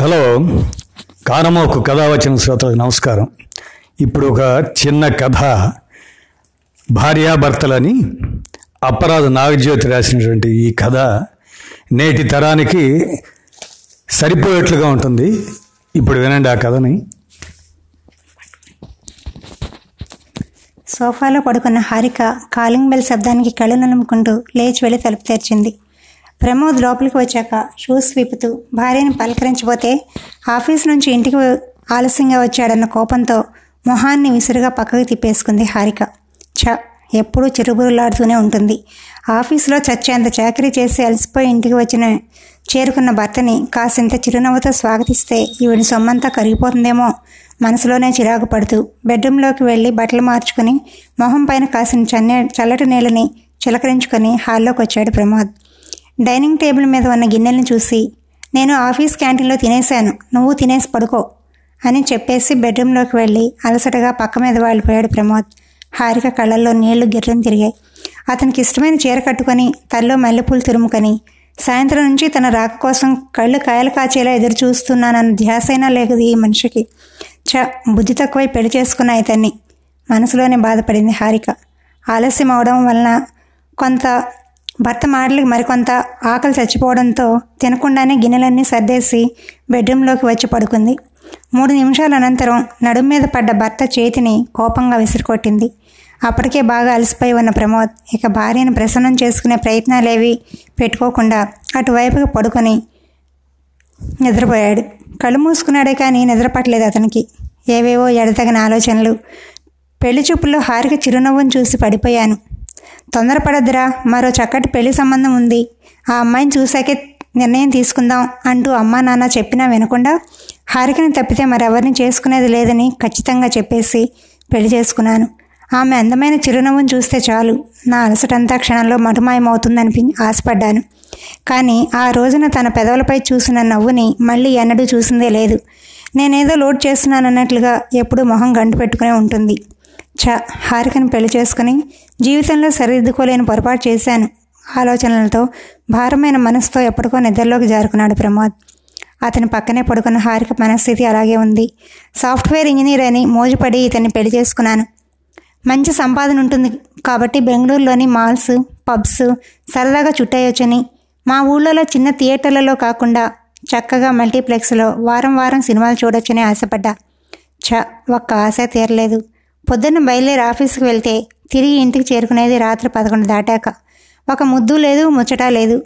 Hello. కానమోకు కథ వచ్చిన శ్రోతలకు నమస్కారం. ఇప్పుడు ఒక చిన్న కథ. భార్యాభర్తలని అపరాధ నాగజ్యోతి రాసినటువంటి ఈ కథ నేటి తరానికి సరిపోయేట్లుగా ఉంటుంది. ఇప్పుడు వినండి ఆ కథని. సోఫాలో పడుకున్న హారిక కాలింగ్ బెల్ శబ్దానికి కళ్ళు నలుముకుంటూ లేచి వెళ్ళి తలుపు తెరిచింది. ప్రమోద్ లోపలికి వచ్చాక షూస్ విప్పుతూ భార్యని పలకరించబోతే ఆఫీస్ నుంచి ఇంటికి ఆలస్యంగా వచ్చాడన్న కోపంతో మొహాన్ని విసురుగా పక్కకి తిప్పేసుకుంది హారిక. చ ఎప్పుడూ చిరుబురులాడుతూనే ఉంటుంది. ఆఫీసులో చచ్చేంత చాకరీ చేసి అలసిపోయి ఇంటికి వచ్చిన చేరుకున్న భర్తని కాసింత చిరునవ్వుతో స్వాగతిస్తే ఈవిడి సొమ్మంతా కరిగిపోతుందేమో మనసులోనే చిరాకు పడుతూ బెడ్రూమ్లోకి వెళ్ళి బట్టలు మార్చుకుని మొహం పైన కాసిన చన్నే చల్లటి నీళ్ళని చిలకరించుకొని హాల్లోకి వచ్చాడు ప్రమోద్. డైనింగ్ టేబుల్ మీద ఉన్న గిన్నెలను చూసి నేను ఆఫీస్ క్యాంటీన్లో తినేశాను. నువ్వు తినేసి పడుకో అని చెప్పేసి బెడ్రూమ్లోకి వెళ్ళి అలసటగా పక్క మీద వాలిపోయాడు ప్రమోద్. హారిక కళ్ళల్లో నీళ్ళు గిర్రని తిరిగాయి. అతనికి ఇష్టమైన చీర కట్టుకొని తల్లో మల్లెపూలు తురుముకొని సాయంత్రం నుంచి తన రాక కోసం కళ్ళు కాయలు కాచేలా ఎదురు చూస్తున్నానన్న ధ్యాసైనా లేదు ఈ మనిషికి. చ బుద్ధి తక్కువై పెళ్ళి చేసుకున్న ఇతన్ని. మనసులోనే బాధపడింది హారిక. ఆలస్యం అవడం వలన కొంత భర్త మాటలకి మరికొంత ఆకలి చచ్చిపోవడంతో తినకుండానే గిన్నెలన్నీ సర్దేసి బెడ్రూమ్లోకి వచ్చి పడుకుంది. మూడు నిమిషాల అనంతరం నడుం మీద పడ్డ భర్త చేతిని కోపంగా విసిరికొట్టింది. అప్పటికే బాగా అలసిపోయి ఉన్న ప్రమోద్ ఇక భార్యను ప్రసన్నం చేసుకునే ప్రయత్నాలేవి పెట్టుకోకుండా అటువైపుకి పడుకొని నిద్రపోయాడు. కళ్ళు మూసుకున్నాడే కానీ నిద్రపట్టలేదు అతనికి. ఏవేవో ఎడతగిన ఆలోచనలు. పెళ్ళి చూపుల్లో హారిక చిరునవ్వును చూసి పడిపోయాను. తొందరపడద్దురా మరో చక్కటి పెళ్ళి సంబంధం ఉంది. ఆ అమ్మాయిని చూశాకే నిర్ణయం తీసుకుందాం అంటూ అమ్మా నాన్న చెప్పినా వినకుండా హారికని తప్పితే మరెవరిని చేసుకునేది లేదని ఖచ్చితంగా చెప్పేసి పెళ్ళి చేసుకున్నాను. ఆమె అందమైన చిరునవ్వును చూస్తే చాలు. నా అలసటంతా క్షణంలో మటుమాయమవుతుందనిపి ఆశపడ్డాను. కానీ ఆ రోజున తన పెదవులపై చూసిన నవ్వుని మళ్ళీ ఎన్నడూ చూసిందే లేదు. నేనేదో లోడ్ చేస్తున్నానన్నట్లుగా ఎప్పుడూ మొహం గంటు పెట్టుకునే ఉంటుంది. ఛ హారికను పెళ్ళి చేసుకుని జీవితంలో సరిదిద్దుకోలేని పొరపాటు చేశాను. ఆలోచనలతో భారమైన మనసుతో ఎప్పటికో నిద్రలోకి జారుకున్నాడు ప్రమోద్. అతని పక్కనే పడుకున్న హారిక మనస్థితి అలాగే ఉంది. సాఫ్ట్వేర్ ఇంజనీర్ అని మోజుపడి ఇతన్ని పెళ్ళి చేసుకున్నాను. మంచి సంపాదన ఉంటుంది కాబట్టి బెంగళూరులోని మాల్స్ పబ్స్ సరదాగా చుట్టేయొచ్చని మా ఊళ్ళలో చిన్న థియేటర్లలో కాకుండా చక్కగా మల్టీప్లెక్స్లో వారం వారం సినిమాలు చూడొచ్చని ఆశపడ్డా. ఛ ఒక్క ఆశ తీరలేదు. పొద్దున్న బయలుదేరి ఆఫీస్కి వెళ్తే తిరిగి ఇంటికి చేరుకునేది రాత్రి పదకొండు దాటాక. ఒక ముద్దు లేదు ముచ్చట లేదు.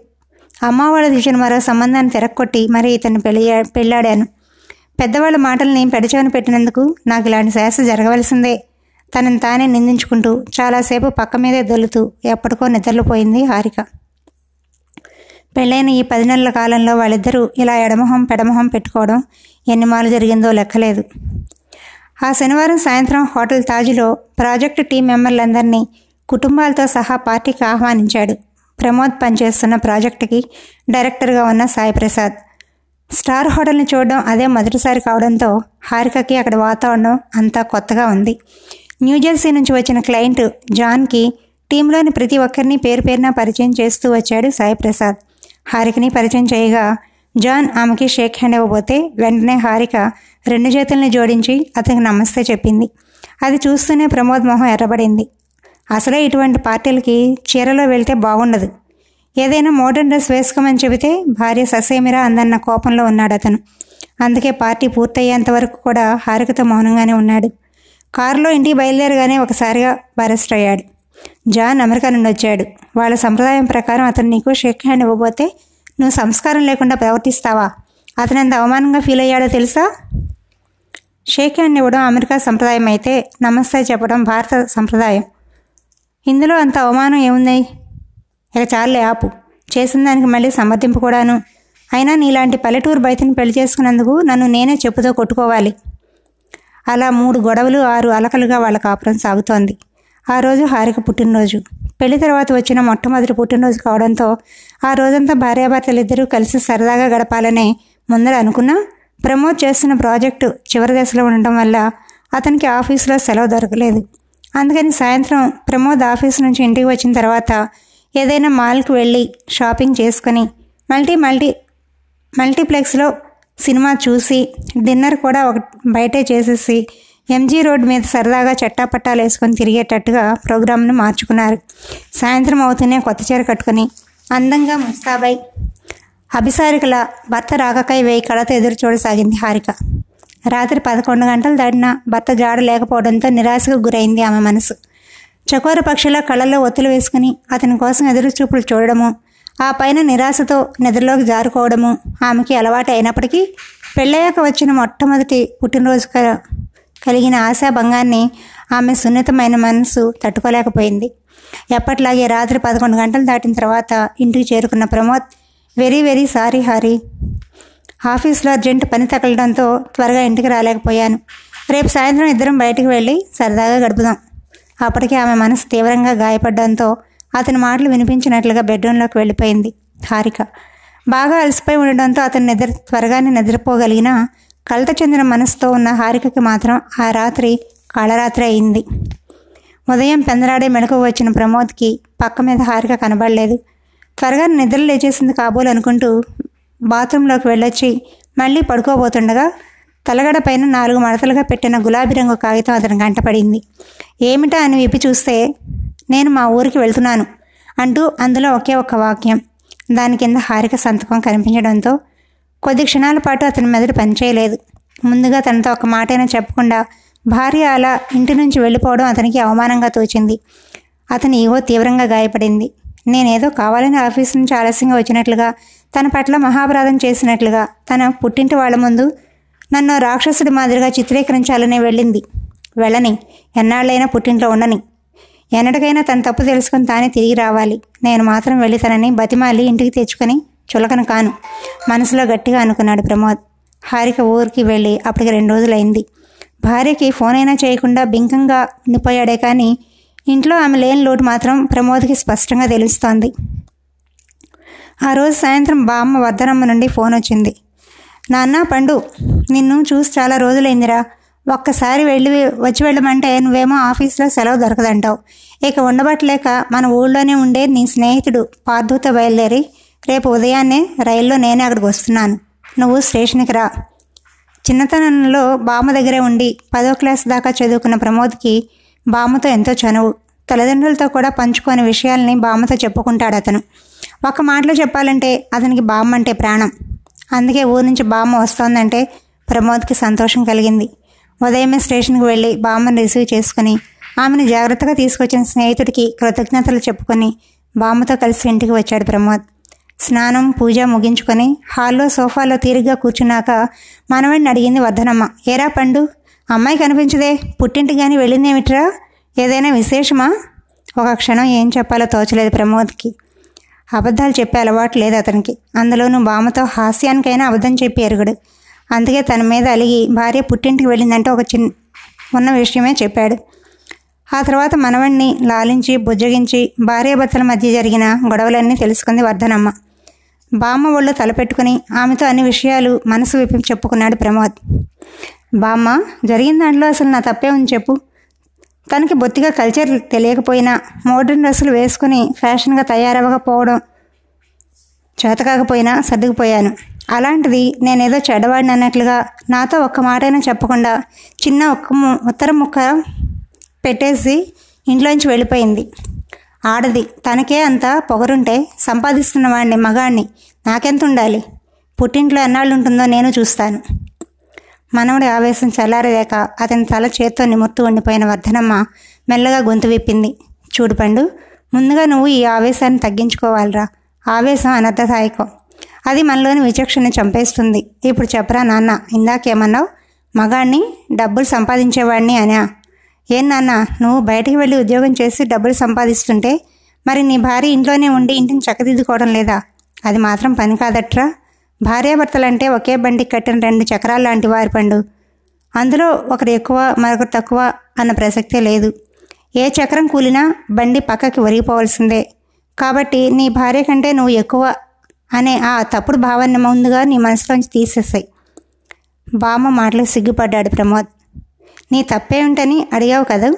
అమ్మ వాళ్ళ ఇచ్చిన మరో సంబంధాన్ని తిరక్కొట్టి మరి ఇతన్ని పెళ్ళి పెళ్ళాడాను. పెద్దవాళ్ళ మాటల్ని పెడచవని పెట్టినందుకు నాకు ఇలాంటి శాస జరగవలసిందే. తనని తానే నిందించుకుంటూ చాలాసేపు పక్క మీదే దొల్లుతూ ఎప్పటికో నిద్రపోయింది హారిక. పెళ్ళైన ఈ పది నెలల కాలంలో వాళ్ళిద్దరూ ఇలా ఎడమొహం పెడమొహం పెట్టుకోవడం ఎన్ని మాలు జరిగిందో లెక్కలేదు. ఆ శనివారం సాయంత్రం హోటల్ తాజ్లో ప్రాజెక్టు టీం మెంబర్లందరినీ కుటుంబాలతో సహా పార్టీకి ఆహ్వానించాడు. ప్రమోద్ పనిచేస్తున్న ప్రాజెక్టుకి డైరెక్టర్గా ఉన్న సాయిప్రసాద్ స్టార్ హోటల్ని చూడడం అదే మొదటిసారి కావడంతో హారికకి అక్కడ వాతావరణం అంతా కొత్తగా ఉంది. న్యూజెర్సీ నుంచి వచ్చిన క్లయింట్ జాన్కి టీంలోని ప్రతి ఒక్కరిని పేరు పేరున పరిచయం చేస్తూ వచ్చాడు సాయిప్రసాద్ హారికని పరిచయం చేయగా జాన్ ఆమెకి షేక్ హ్యాండ్ ఇవ్వబోతే వెంటనే హారిక రెండు చేతుల్ని జోడించి అతనికి నమస్తే చెప్పింది. అది చూస్తూనే ప్రమోద్ మొహం ఎర్రబడింది. అసలే ఇటువంటి పార్టీలకి చీరలో వెళ్తే బాగుండదు. ఏదైనా మోడర్న్ డ్రెస్ వేసుకోమని చెబితే భార్య ససేమిరా అందన్న కోపంలో ఉన్నాడు అతను. అందుకే పార్టీ పూర్తయ్యేంత వరకు కూడా హారికతో మౌనంగానే ఉన్నాడు. కారులో ఇంటికి బయలుదేరగానే ఒకసారిగా అరెస్ట్ అయ్యాడు. జాన్ అమెరికా నుండి వచ్చాడు. వాళ్ళ సంప్రదాయం ప్రకారం అతను నీకు షేక్ హ్యాండ్ ఇవ్వబోతే నువ్వు సంస్కారం లేకుండా ప్రవర్తిస్తావా? అతను ఎంత అవమానంగా ఫీల్ అయ్యాడో తెలుసా? షేక్ హ్యాండ్ ఇవ్వడం అమెరికా సంప్రదాయం అయితే నమస్తే చెప్పడం భారత సంప్రదాయం. ఇందులో అంత అవమానం ఏముంది? ఇక చాలే ఆపు. చేసిన దానికి మళ్ళీ సమర్థింపు కూడాను. అయినా నీలాంటి పల్లెటూరు బయటని పెళ్ళి చేసుకున్నందుకు నన్ను నేనే చెప్పుతో కొట్టుకోవాలి. అలా మూడు గొడవలు ఆరు అలకలుగా వాళ్ళ కాపురం సాగుతోంది. ఆ రోజు హారిక పుట్టినరోజు. పెళ్ళి తర్వాత వచ్చిన మొట్టమొదటి పుట్టినరోజు కావడంతో ఆ రోజంతా భార్యాభర్తలిద్దరూ కలిసి సరదాగా గడపాలని ముందర అనుకున్నా ప్రమోద్ చేస్తున్న ప్రాజెక్టు చివరి దశలో ఉండటం వల్ల అతనికి ఆఫీసులో సెలవు దొరకలేదు. అందుకని సాయంత్రం ప్రమోద్ ఆఫీస్ నుంచి ఇంటికి వచ్చిన తర్వాత ఏదైనా మాల్కి వెళ్ళి షాపింగ్ చేసుకొని మల్టీ మల్టీ మల్టీప్లెక్స్లో సినిమా చూసి డిన్నర్ కూడా ఒక బయటే చేసేసి ఎంజీ రోడ్ మీద సరదాగా చట్టాపట్టాలు వేసుకొని తిరిగేటట్టుగా ప్రోగ్రామ్ను మార్చుకున్నారు. సాయంత్రం అవుతూనే కొత్త చీర కట్టుకొని అందంగా ముస్తాబై అభిసారికల భర్త రాకకై వేయి కళతో ఎదురు చూడసాగింది హారిక. రాత్రి పదకొండు గంటలు దాటిన భర్త జాడ లేకపోవడంతో నిరాశకు గురైంది ఆమె మనసు. చకోర పక్షుల కళ్ళల్లో ఒత్తులు వేసుకుని అతని కోసం ఎదురు చూపులు చూడడము ఆ పైన నిరాశతో నిద్రలోకి జారుకోవడము ఆమెకి అలవాటు అయినప్పటికీ పెళ్ళయ్యాక వచ్చిన మొట్టమొదటి పుట్టినరోజు కలిగిన ఆశాభంగాన్ని ఆమె సున్నితమైన మనసు తట్టుకోలేకపోయింది. ఎప్పట్లాగే రాత్రి పదకొండు గంటలు దాటిన తర్వాత ఇంటికి చేరుకున్న Pramod very very sorry Hari. ఆఫీస్లో అర్జెంట్ పని తగలడంతో త్వరగా ఇంటికి రాలేకపోయాను. రేపు సాయంత్రం ఇద్దరం బయటికి వెళ్ళి సరదాగా గడుపుదాం. అప్పటికే ఆమె మనసు తీవ్రంగా గాయపడడంతో అతని మాటలు వినిపించినట్లుగా బెడ్రూమ్లోకి వెళ్ళిపోయింది హారిక. బాగా అలసిపోయి ఉండడంతో అతను నిద్ర త్వరగానే నిద్రపోగలిగిన కలత చెందిన మనసుతో ఉన్న హారికకి మాత్రం ఆ రాత్రి కళరాత్రి అయింది. ఉదయం పెందరాడే మెడకు వచ్చిన ప్రమోద్కి పక్క మీద హారిక కనబడలేదు. త్వరగా నిద్ర లేచేసింది కాబోలు అనుకుంటూ బాత్రూంలోకి వెళ్ళొచ్చి మళ్ళీ పడుకోబోతుండగా తలగడ పైన నాలుగు మడతలుగా పెట్టిన గులాబీ రంగు కాగితం అతని గంటపడింది ఏమిటా అని విప్పి చూస్తే నేను మా ఊరికి వెళ్తున్నాను అంటూ అందులో ఒకే ఒక్క వాక్యం. దాని కింద హారిక సంతకం కనిపించడంతో కొద్ది క్షణాల పాటు అతని మెదడు పనిచేయలేదు. ముందుగా తనతో ఒక మాటైనా చెప్పకుండా భార్య అలా ఇంటి నుంచి వెళ్ళిపోవడం అతనికి అవమానంగా తోచింది. అతని ఈగో తీవ్రంగా గాయపడింది. నేనేదో కావాలని ఆఫీస్ నుంచి ఆలస్యంగా వచ్చినట్లుగా తన పట్ల మహాపరాధం చేసినట్లుగా తన పుట్టింటి వాళ్ళ ముందు నన్ను రాక్షసుడి మాదిరిగా చిత్రీకరించాలని వెళ్ళింది. వెళ్ళని ఎన్నాళ్ళైనా పుట్టింట్లో ఉండని. ఎన్నటికైనా తన తప్పు తెలుసుకుని తానే తిరిగి రావాలి. నేను మాత్రం వెళ్ళి తనని బతిమాలి ఇంటికి తెచ్చుకొని చులకన కాను. మనసులో గట్టిగా అనుకున్నాడు ప్రమోద్. హారిక ఊరికి వెళ్ళి అప్పటికి రెండు రోజులైంది. భార్యకి ఫోన్ అయినా చేయకుండా బింకంగా ఉండిపోయాడే కానీ ఇంట్లో ఆమె లేని లోటు మాత్రం ప్రమోద్కి స్పష్టంగా తెలుస్తోంది. ఆ రోజు సాయంత్రం బామ్మ వర్ధనమ్మ నుండి ఫోన్ వచ్చింది. నాన్న పండు నిన్ను చూసి చాలా రోజులైందిరా. ఒక్కసారి వెళ్ళి వచ్చి వెళ్ళమంటే నువ్వేమో ఆఫీస్లో సెలవు దొరకదంటావు. ఇక ఉండబట్టలేక మన ఊళ్ళోనే ఉండే నీ స్నేహితుడు పార్థుత బయలుదేరి రేపు ఉదయాన్నే రైల్లో నేనే అక్కడికి వస్తున్నాను. నువ్వు స్టేషన్కి రా. చిన్నతనంలో బామ్మ దగ్గరే ఉండి పదో క్లాస్ దాకా చదువుకున్న ప్రమోద్కి బామ్మతో ఎంతో చనువు. తల్లిదండ్రులతో కూడా పంచుకోని విషయాల్ని బామ్మతో చెప్పుకుంటాడు అతను. ఒక మాటలో చెప్పాలంటే అతనికి బామ్మ అంటే ప్రాణం. అందుకే ఊరు నుంచి బామ్మ వస్తోందంటే ప్రమోద్కి సంతోషం కలిగింది. ఉదయమే స్టేషన్కి వెళ్ళి బామ్మని రిసీవ్ చేసుకుని ఆమెను జాగ్రత్తగా తీసుకొచ్చిన స్నేహితుడికి కృతజ్ఞతలు చెప్పుకొని బామ్మతో కలిసి ఇంటికి వచ్చాడు ప్రమోద్. స్నానం పూజ ముగించుకొని హాల్లో సోఫాలో తీరిగ్గా కూర్చున్నాక మనవడిని అడిగింది వర్ధనమ్మ ఏరా పండు అమ్మాయి కనిపించదే పుట్టింటికి కానీ వెళ్ళిందేమిట్రా? ఏదైనా విశేషమా? ఒక క్షణం ఏం చెప్పాలో తోచలేదు ప్రమోద్కి. అబద్ధాలు చెప్పే అలవాటు లేదు అతనికి. అందులోనూ బామతో హాస్యానికైనా అబద్ధం చెప్పి ఎరుగుడు. అందుకే తన మీద అలిగి భార్య పుట్టింటికి వెళ్ళిందంటే ఒక చిన్న ఉన్న విషయమే చెప్పాడు. ఆ తర్వాత మనవణ్ణి లాలించి బుజ్జగించి భార్యాభర్తల మధ్య జరిగిన గొడవలన్నీ తెలుసుకుంది వర్ధనమ్మ. బామ్మ ఒళ్ళు తలపెట్టుకుని ఆమెతో అన్ని విషయాలు మనసు విప్పి చెప్పుకున్నాడు ప్రమోద్. బామ్మ జరిగిన దాంట్లో అసలు నా తప్పే ఉంది చెప్పు. తనకి బొత్తిగా కల్చర్ తెలియకపోయినా మోడర్న్ డ్రెస్సులు వేసుకుని ఫ్యాషన్గా తయారవ్వకపోవడం చేతకాకపోయినా సర్దుకుపోయాను. అలాంటిది నేనేదో చెడ్డవాడిని అన్నట్లుగా నాతో ఒక్క మాటైనా చెప్పకుండా చిన్న ఒక్క ము- ఉత్తరం ముక్క పెట్టేసి ఇంట్లోంచి వెళ్ళిపోయింది. ఆడది తనకే అంత పొగరుంటే సంపాదిస్తున్న వాడిని మగాణ్ణి నాకెంత ఉండాలి పుట్టింట్లో ఎన్నాళ్ళు ఉంటుందో నేను చూస్తాను. మనవడి ఆవేశం చల్లారలేక అతని తల చేత్తో నిమురుతూ ఉండిపోయిన వర్ధనమ్మ మెల్లగా గొంతు విప్పింది. చూడు పండు ముందుగా నువ్వు ఈ ఆవేశాన్ని తగ్గించుకోవాలిరా. ఆవేశం అనర్థదాయకం అది మనలోని విచక్షణ చంపేస్తుంది. ఇప్పుడు చెప్పరా నాన్న ఇందాకేమన్నావు? మగాణ్ణి డబ్బులు సంపాదించేవాడిని అనా? ఏం నాన్న నువ్వు బయటికి వెళ్ళి ఉద్యోగం చేసి డబ్బులు సంపాదిస్తుంటే మరి నీ భార్య ఇంట్లోనే ఉండి ఇంటిని చక్కదిద్దుకోవడం లేదా? అది మాత్రం పని కాదట్రా. భార్యాభర్తలంటే ఒకే బండికి కట్టిన రెండు చక్రాలు లాంటి వారి పండు. అందులో ఒకరు ఎక్కువ మరొకరు తక్కువ అన్న ప్రసక్తే లేదు. ఏ చక్రం కూలినా బండి పక్కకి ఒరిగిపోవాల్సిందే. కాబట్టి నీ భార్య కంటే నువ్వు ఎక్కువ అనే ఆ తప్పుడు భావాన్ని ముందుగా నీ మనసులోంచి తీసేసాయి. బామ్మ మాటలు సిగ్గుపడ్డాడు ప్రమోద్. నీ తప్పేమిటని అడిగావు కదా?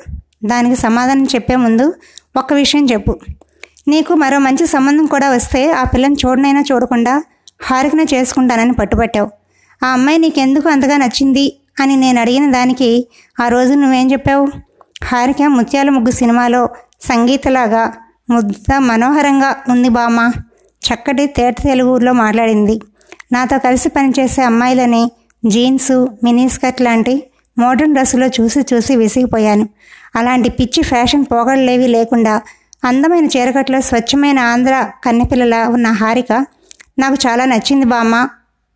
దానికి సమాధానం చెప్పే ముందు ఒక్క విషయం చెప్పు. నీకు మరో మంచి సంబంధం కూడా వస్తే ఆ పిల్లని చూడనైనా చూడకుండా హారికన చేసుకుంటానని పట్టుబట్టావు. ఆ అమ్మాయి నీకెందుకు అంతగా నచ్చింది అని నేను అడిగిన దానికి ఆ రోజు నువ్వేం చెప్పావు? హారిక ముత్యాల ముగ్గు సినిమాలో సంగీతలాగా ముద్ద మనోహరంగా ఉంది బామ్మ. చక్కటి తేట తెలుగులో మాట్లాడింది. నాతో కలిసి పనిచేసే అమ్మాయిలని జీన్సు మినీ స్కర్ట్ లాంటి మోడర్న్ డ్రెస్సులో చూసి చూసి విసిగిపోయాను. అలాంటి పిచ్చి ఫ్యాషన్ పోగడలేవి లేకుండా అందమైన చీరకట్లో స్వచ్ఛమైన ఆంధ్ర కన్నెపిల్లల ఉన్న హారిక నాకు చాలా నచ్చింది బామ్మ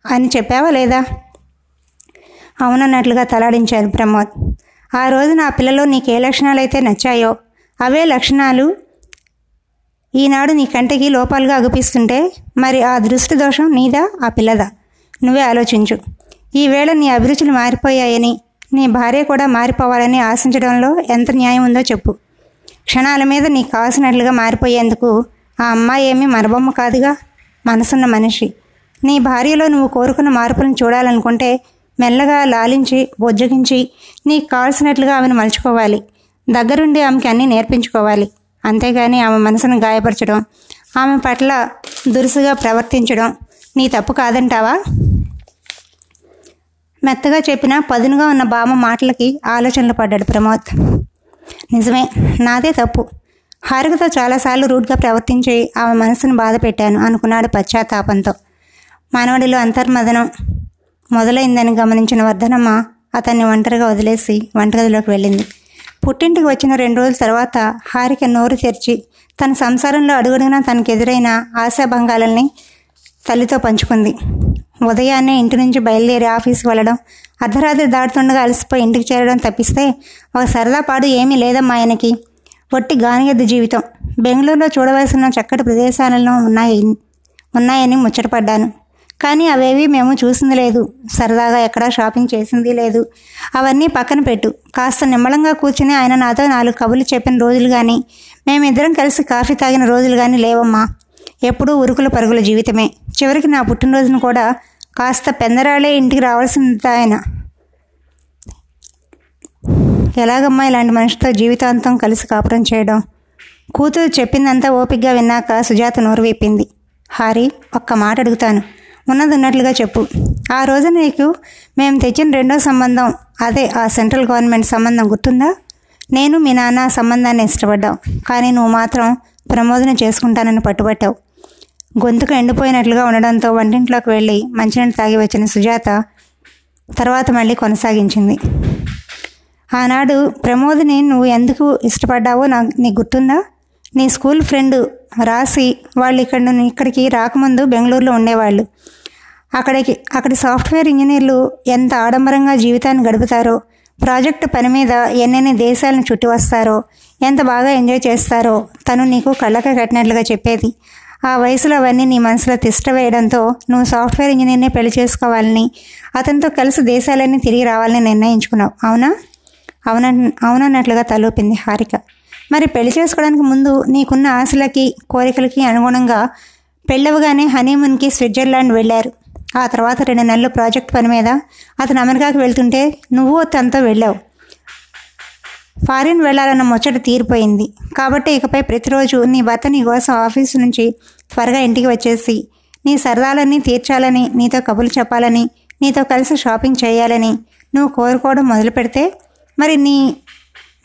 అని చెప్పావా లేదా? అవునన్నట్లుగా తలాడించాడు ప్రమోద్. ఆ రోజు నా పిల్లలో నీకు ఏ లక్షణాలు అయితే నచ్చాయో అవే లక్షణాలు ఈనాడు నీ కంటికి లోపాలుగా అగుపిస్తుంటే మరి ఆ దృష్టి దోషం నీదా? ఆ పిల్లదా? నువ్వే ఆలోచించు. ఈవేళ నీ అభిరుచులు మారిపోయాయని నీ భార్య కూడా మారిపోవాలని ఆశించడంలో ఎంత న్యాయం ఉందో చెప్పు. క్షణాల మీద నీకు కావాల్సినట్లుగా మారిపోయేందుకు ఆ అమ్మాయి ఏమీ మరబొమ్మ కాదుగా? మనసున్న మనిషి. నీ భార్యలో నువ్వు కోరుకున్న మార్పులను చూడాలనుకుంటే మెల్లగా లాలించి బొజ్జగించి నీకు కావాల్సినట్లుగా ఆమెను మలుచుకోవాలి. దగ్గరుండి ఆమెకి అన్నీ నేర్పించుకోవాలి. అంతేగాని ఆమె మనసును గాయపరచడం ఆమె పట్ల దురుసుగా ప్రవర్తించడం నీ తప్పు కాదంటావా? మెత్తగా చెప్పిన పదునుగా ఉన్న బామ్మ మాటలకి ఆలోచనలు పడ్డాడు ప్రమోద్. నిజమే నాదే తప్పు. హారికతో చాలాసార్లు రూడ్గా ప్రవర్తించి ఆమె మనసును బాధ పెట్టాను అనుకున్నాడు పశ్చాత్తాపంతో. మానవడిలో అంతర్మదనం మొదలైందని గమనించిన వర్ధనమ్మ అతన్ని ఒంటరిగా వదిలేసి వంటగదిలోకి వెళ్ళింది. పుట్టింటికి వచ్చిన రెండు రోజుల తర్వాత హారిక నోరు తెరిచి తన సంసారంలో అడుగడుగునా తనకు ఎదురైన ఆశాభంగాలని తల్లితో పంచుకుంది. ఉదయాన్నే ఇంటి నుంచి బయలుదేరి ఆఫీస్కి వెళ్ళడం అర్ధరాత్రి దాటుతుండగా అలసిపోయి ఇంటికి చేరడం తప్పిస్తే ఒక సరదా పాడు ఏమీ లేదమ్మా ఆయనకి. ఒట్టి గానిగద్దు జీవితం. బెంగళూరులో చూడవలసిన చక్కటి ప్రదేశాలలో ఉన్నాయి ఉన్నాయని ముచ్చటపడ్డాను. కానీ అవేవి మేము చూసింది లేదు. సరదాగా ఎక్కడా షాపింగ్ చేసింది లేదు. అవన్నీ పక్కన పెట్టు. కాస్త నిమ్మలంగా కూర్చుని ఆయన నాతో నాలుగు కబుర్లు చెప్పిన రోజులు కానీ మేమిద్దరం కలిసి కాఫీ తాగిన రోజులు కానీ లేవమ్మా. ఎప్పుడూ ఉరుకుల పరుగుల జీవితమే. చివరికి నా పుట్టినరోజును కూడా కాస్త పెందరాళ్ళే ఇంటికి రావాల్సింది ఆయన. ఎలాగమ్మా ఇలాంటి మనిషితో జీవితాంతం కలిసి కాపురం చేయడం? కూతురు చెప్పిందంతా ఓపికగా విన్నాక సుజాత నోరు విప్పింది. హారి ఒక్క మాట అడుగుతాను. ఉన్నది ఉన్నట్లుగా చెప్పు. ఆ రోజు నీకు మేము తెచ్చిన రెండో సంబంధం. అదే ఆ సెంట్రల్ గవర్నమెంట్ సంబంధం గుర్తుందా? నేను మీ నాన్న సంబంధాన్ని ఇష్టపడ్డావు కానీ నువ్వు మాత్రం ప్రమోదన చేసుకుంటానని పట్టుబట్టావు. గొంతుకు ఎండిపోయినట్లుగా ఉండడంతో వంటింట్లోకి వెళ్ళి మంచినీళ్ళు తాగి వచ్చిన సుజాత తర్వాత మళ్ళీ కొనసాగించింది. ఆనాడు ప్రమోద్ని నువ్వు ఎందుకు ఇష్టపడ్డావో నాకు నీకు గుర్తుందా? నీ స్కూల్ ఫ్రెండ్ రాసి వాళ్ళు ఇక్కడ ఇక్కడికి రాకముందు బెంగళూరులో ఉండేవాళ్ళు. అక్కడికి అక్కడి సాఫ్ట్వేర్ ఇంజనీర్లు ఎంత ఆడంబరంగా జీవితాన్ని గడుపుతారో ప్రాజెక్టు పని మీద ఎన్నెన్ని దేశాలను చుట్టి వస్తారో ఎంత బాగా ఎంజాయ్ చేస్తారో తను నీకు కళ్ళక కట్టినట్లుగా చెప్పేది. ఆ వయసులో అవన్నీ నీ మనసులో తిష్ట వేయడంతో నువ్వు సాఫ్ట్వేర్ ఇంజనీర్ని పెళ్ళి చేసుకోవాలని అతనితో కలిసి దేశాలన్నీ తిరిగి రావాలని నిర్ణయించుకున్నావు. అవునా? అవున అవునన్నట్లుగా తలూపింది హారిక. మరి పెళ్ళి చేసుకోవడానికి ముందు నీకున్న ఆశలకి కోరికలకి అనుగుణంగా పెళ్ళవగానే హనీమూన్కి స్విట్జర్లాండ్ వెళ్ళారు. ఆ తర్వాత రెండు నెలలు ప్రాజెక్ట్ పని మీద అతను అమెరికాకు వెళ్తుంటే నువ్వు తనతో వెళ్ళావు. ఫారిన్ వెళ్ళాలన్న ముచ్చట తీరిపోయింది. కాబట్టి ఇకపై ప్రతిరోజు నీ భర్త నీ కోసం ఆఫీసు నుంచి త్వరగా ఇంటికి వచ్చేసి నీ సరదాలన్నీ తీర్చాలని నీతో కబుర్లు చెప్పాలని నీతో కలిసి షాపింగ్ చేయాలని నువ్వు కోరుకోవడం మొదలు పెడితే మరి నీ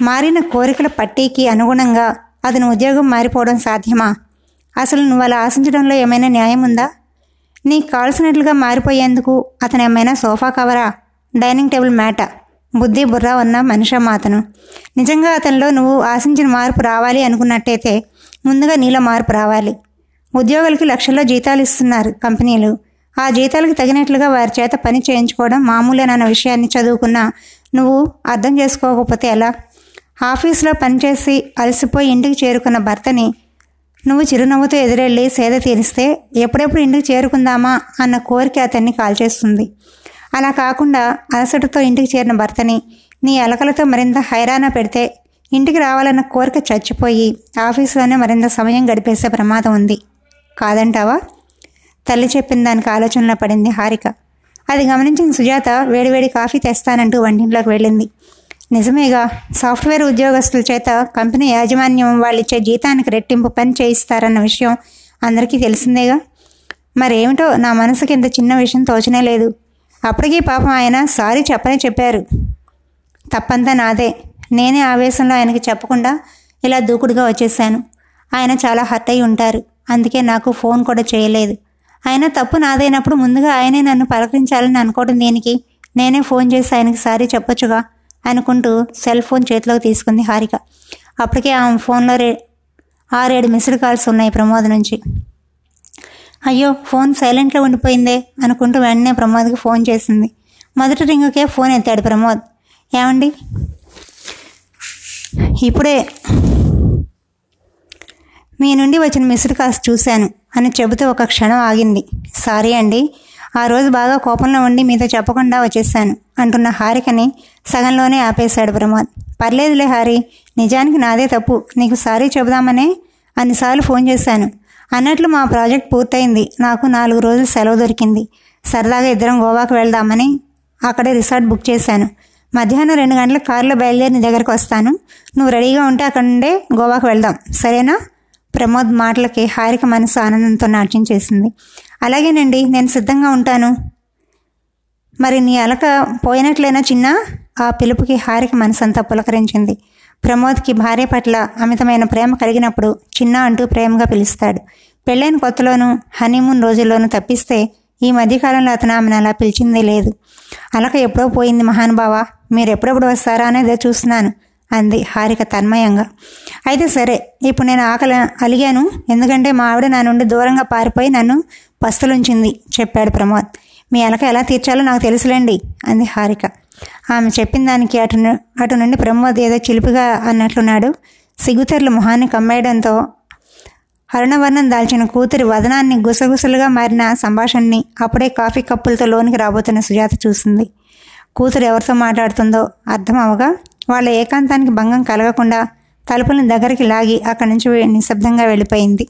మారిన కోరికల పట్టీకి అనుగుణంగా అతని ఉద్యోగం మారిపోవడం సాధ్యమా? అసలు నువ్వు అలా ఆశించడంలో ఏమైనా న్యాయం ఉందా? నీకు కావాల్సినట్లుగా మారిపోయేందుకు అతను ఏమైనా సోఫా కవరా? డైనింగ్ టేబుల్ మ్యాటా? బుద్ధి బుర్ర ఉన్న మనిషి అతను నిజంగా అతనిలో నువ్వు ఆశించిన మార్పు రావాలి అనుకున్నట్టయితే ముందుగా నీలో మార్పు రావాలి. ఉద్యోగులకి లక్షల్లో జీతాలు ఇస్తున్నారు కంపెనీలు. ఆ జీతాలకు తగినట్లుగా వారి చేత పని చేయించుకోవడం మామూలేనన్న విషయాన్ని చదువుకున్నా నువ్వు అర్థం చేసుకోకపోతే ఎలా? ఆఫీస్లో పనిచేసి అలసిపోయి ఇంటికి చేరుకున్న భర్తని నువ్వు చిరునవ్వుతో ఎదురెళ్ళి సేద తీరిస్తే ఎప్పుడెప్పుడు ఇంటికి చేరుకుందామా అన్న కోరిక అతన్ని కాల్చేస్తుంది. అలా కాకుండా అలసటతో ఇంటికి చేరిన భర్తని నీ అలకలతో మరింత హైరాణ పెడితే ఇంటికి రావాలన్న కోరిక చచ్చిపోయి ఆఫీసులోనే మరింత సమయం గడిపేసే ప్రమాదం ఉంది. కాదంటావా? తల్లి చెప్పిన దానికి ఆలోచనలో పడింది హారిక. అది గమనించిన సుజాత వేడివేడి కాఫీ తెస్తానంటూ వంటింట్లోకి వెళ్ళింది. నిజమేగా సాఫ్ట్వేర్ ఉద్యోగస్తుల చేత కంపెనీ యాజమాన్యం వాళ్ళిచ్చే జీతానికి రెట్టింపు పని చేయిస్తారన్న విషయం అందరికీ తెలిసిందేగా? మరేమిటో నా మనసుకి ఇంత చిన్న విషయం తోచనే లేదు. అప్పటికీ పాపం ఆయన సారీ చెప్పనే చెప్పారు. తప్పంతా నాదే. నేనే ఆవేశంలో ఆయనకి చెప్పకుండా ఇలా దూకుడుగా వచ్చేసాను ఆయన చాలా హర్ట్ అయి ఉంటారు. అందుకే నాకు ఫోన్ కూడా చేయలేదు. ఆయన తప్పు నాదైనప్పుడు ముందుగా ఆయనే నన్ను పలకరించాలని అనుకోవడం దేనికి? నేనే ఫోన్ చేసి ఆయనకి సారీ చెప్పొచ్చుగా అనుకుంటూ సెల్ ఫోన్ చేతిలోకి తీసుకుంది హారిక. అప్పటికే ఆమె ఫోన్లో రే ఆరేడు మిస్డ్ కాల్స్ ఉన్నాయి ప్రమోద్ నుంచి. అయ్యో ఫోన్ సైలెంట్లో ఉండిపోయిందే అనుకుంటూ వెంటనే ప్రమోద్కి ఫోన్ చేసింది. మొదటి రింగుకే ఫోన్ ఎత్తాడు ప్రమోద్. ఏమండి? ఇప్పుడే మీ నుండి వచ్చిన మిస్డ్ కాల్స్ చూశాను అని చెబుతూ ఒక క్షణం ఆగింది. సారీ అండి ఆ రోజు బాగా కోపంలో ఉండి మీతో చెప్పకుండా వచ్చేసాను అంటున్న హారికని సగంలోనే ఆపేశాడు ప్రమోద్. పర్లేదులే హారి నిజానికి నాదే తప్పు నీకు సారీ చెబుదామనే అన్నిసార్లు ఫోన్ చేశాను. అన్నట్లు మా ప్రాజెక్ట్ పూర్తయింది. నాకు నాలుగు రోజులు సెలవు దొరికింది. సరదాగా ఇద్దరం గోవాకు వెళ్దామని అక్కడే రిసార్ట్ బుక్ చేశాను. మధ్యాహ్నం రెండు గంటల కారులో బయలుదేరి నీ దగ్గరకు వస్తాను. నువ్వు రెడీగా ఉంటే అక్కడ నుండే గోవాకు వెళ్దాం. సరేనా? ప్రమోద్ మాటలకి హారిక మనసు ఆనందంతో నాట్యం చేసింది. అలాగేనండి నేను సిద్ధంగా ఉంటాను. మరి నీ అలక పోయినట్లయినా చిన్న? ఆ పిలుపుకి హారిక మనసంతా పులకరించింది. ప్రమోద్కి భార్య పట్ల అమితమైన ప్రేమ కలిగినప్పుడు చిన్న అంటూ ప్రేమగా పిలుస్తాడు. పెళ్ళైన కొత్తలోనూ హనీమూన్ రోజుల్లోనూ తప్పిస్తే ఈ మధ్యకాలంలో అతను ఆమెను అలా పిలిచిందే లేదు. అలక ఎప్పుడో పోయింది మహానుభావ మీరు ఎప్పుడెప్పుడు వస్తారా అనేది చూస్తున్నాను అంది హారిక తన్మయంగా. అయితే సరే ఇప్పుడు నేను ఆకలి అలిగాను ఎందుకంటే మా ఆవిడ నా నుండి దూరంగా పారిపోయి నన్ను పస్తులుంచింది చెప్పాడు ప్రమోద్. మీ అలక ఎలా తీర్చాలో నాకు తెలుసులేండి అంది హారిక. ఆమె చెప్పిన దానికి అటు అటు నుండి ప్రమోద్ ఏదో చిలిపిగా అన్నట్లున్నాడు. సిగుతెర్లు మొహాన్ని కమ్మేయడంతో అరుణవర్ణం దాల్చిన కూతురి వదనాన్ని గుసగుసలుగా మారిన సంభాషణని అప్పుడే కాఫీ కప్పులతో లోనికి రాబోతున్న సుజాత చూసింది. కూతురు ఎవరితో మాట్లాడుతుందో అర్థం అవగా వాళ్ళ ఏకాంతానికి భంగం కలగకుండా తలుపుని దగ్గరికి లాగి అక్కడి నుంచి నిశ్శబ్దంగా వెళ్ళిపోయింది.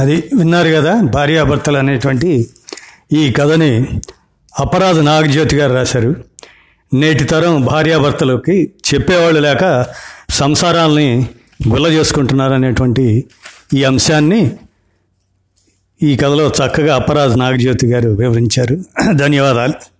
అది విన్నారు కదా భార్యాభర్తలు అనేటువంటి ఈ కథని అపరాధ నాగజ్యోతి గారు రాశారు. నేటి తరం భార్యాభర్తలకి చెప్పేవాళ్ళు లేక సంసారాల్ని గుల్ల చేసుకుంటున్నారు అనేటువంటి ఈ అంశాన్ని ఈ కథలో చక్కగా అపరాధ నాగజ్యోతి గారు వివరించారు. ధన్యవాదాలు.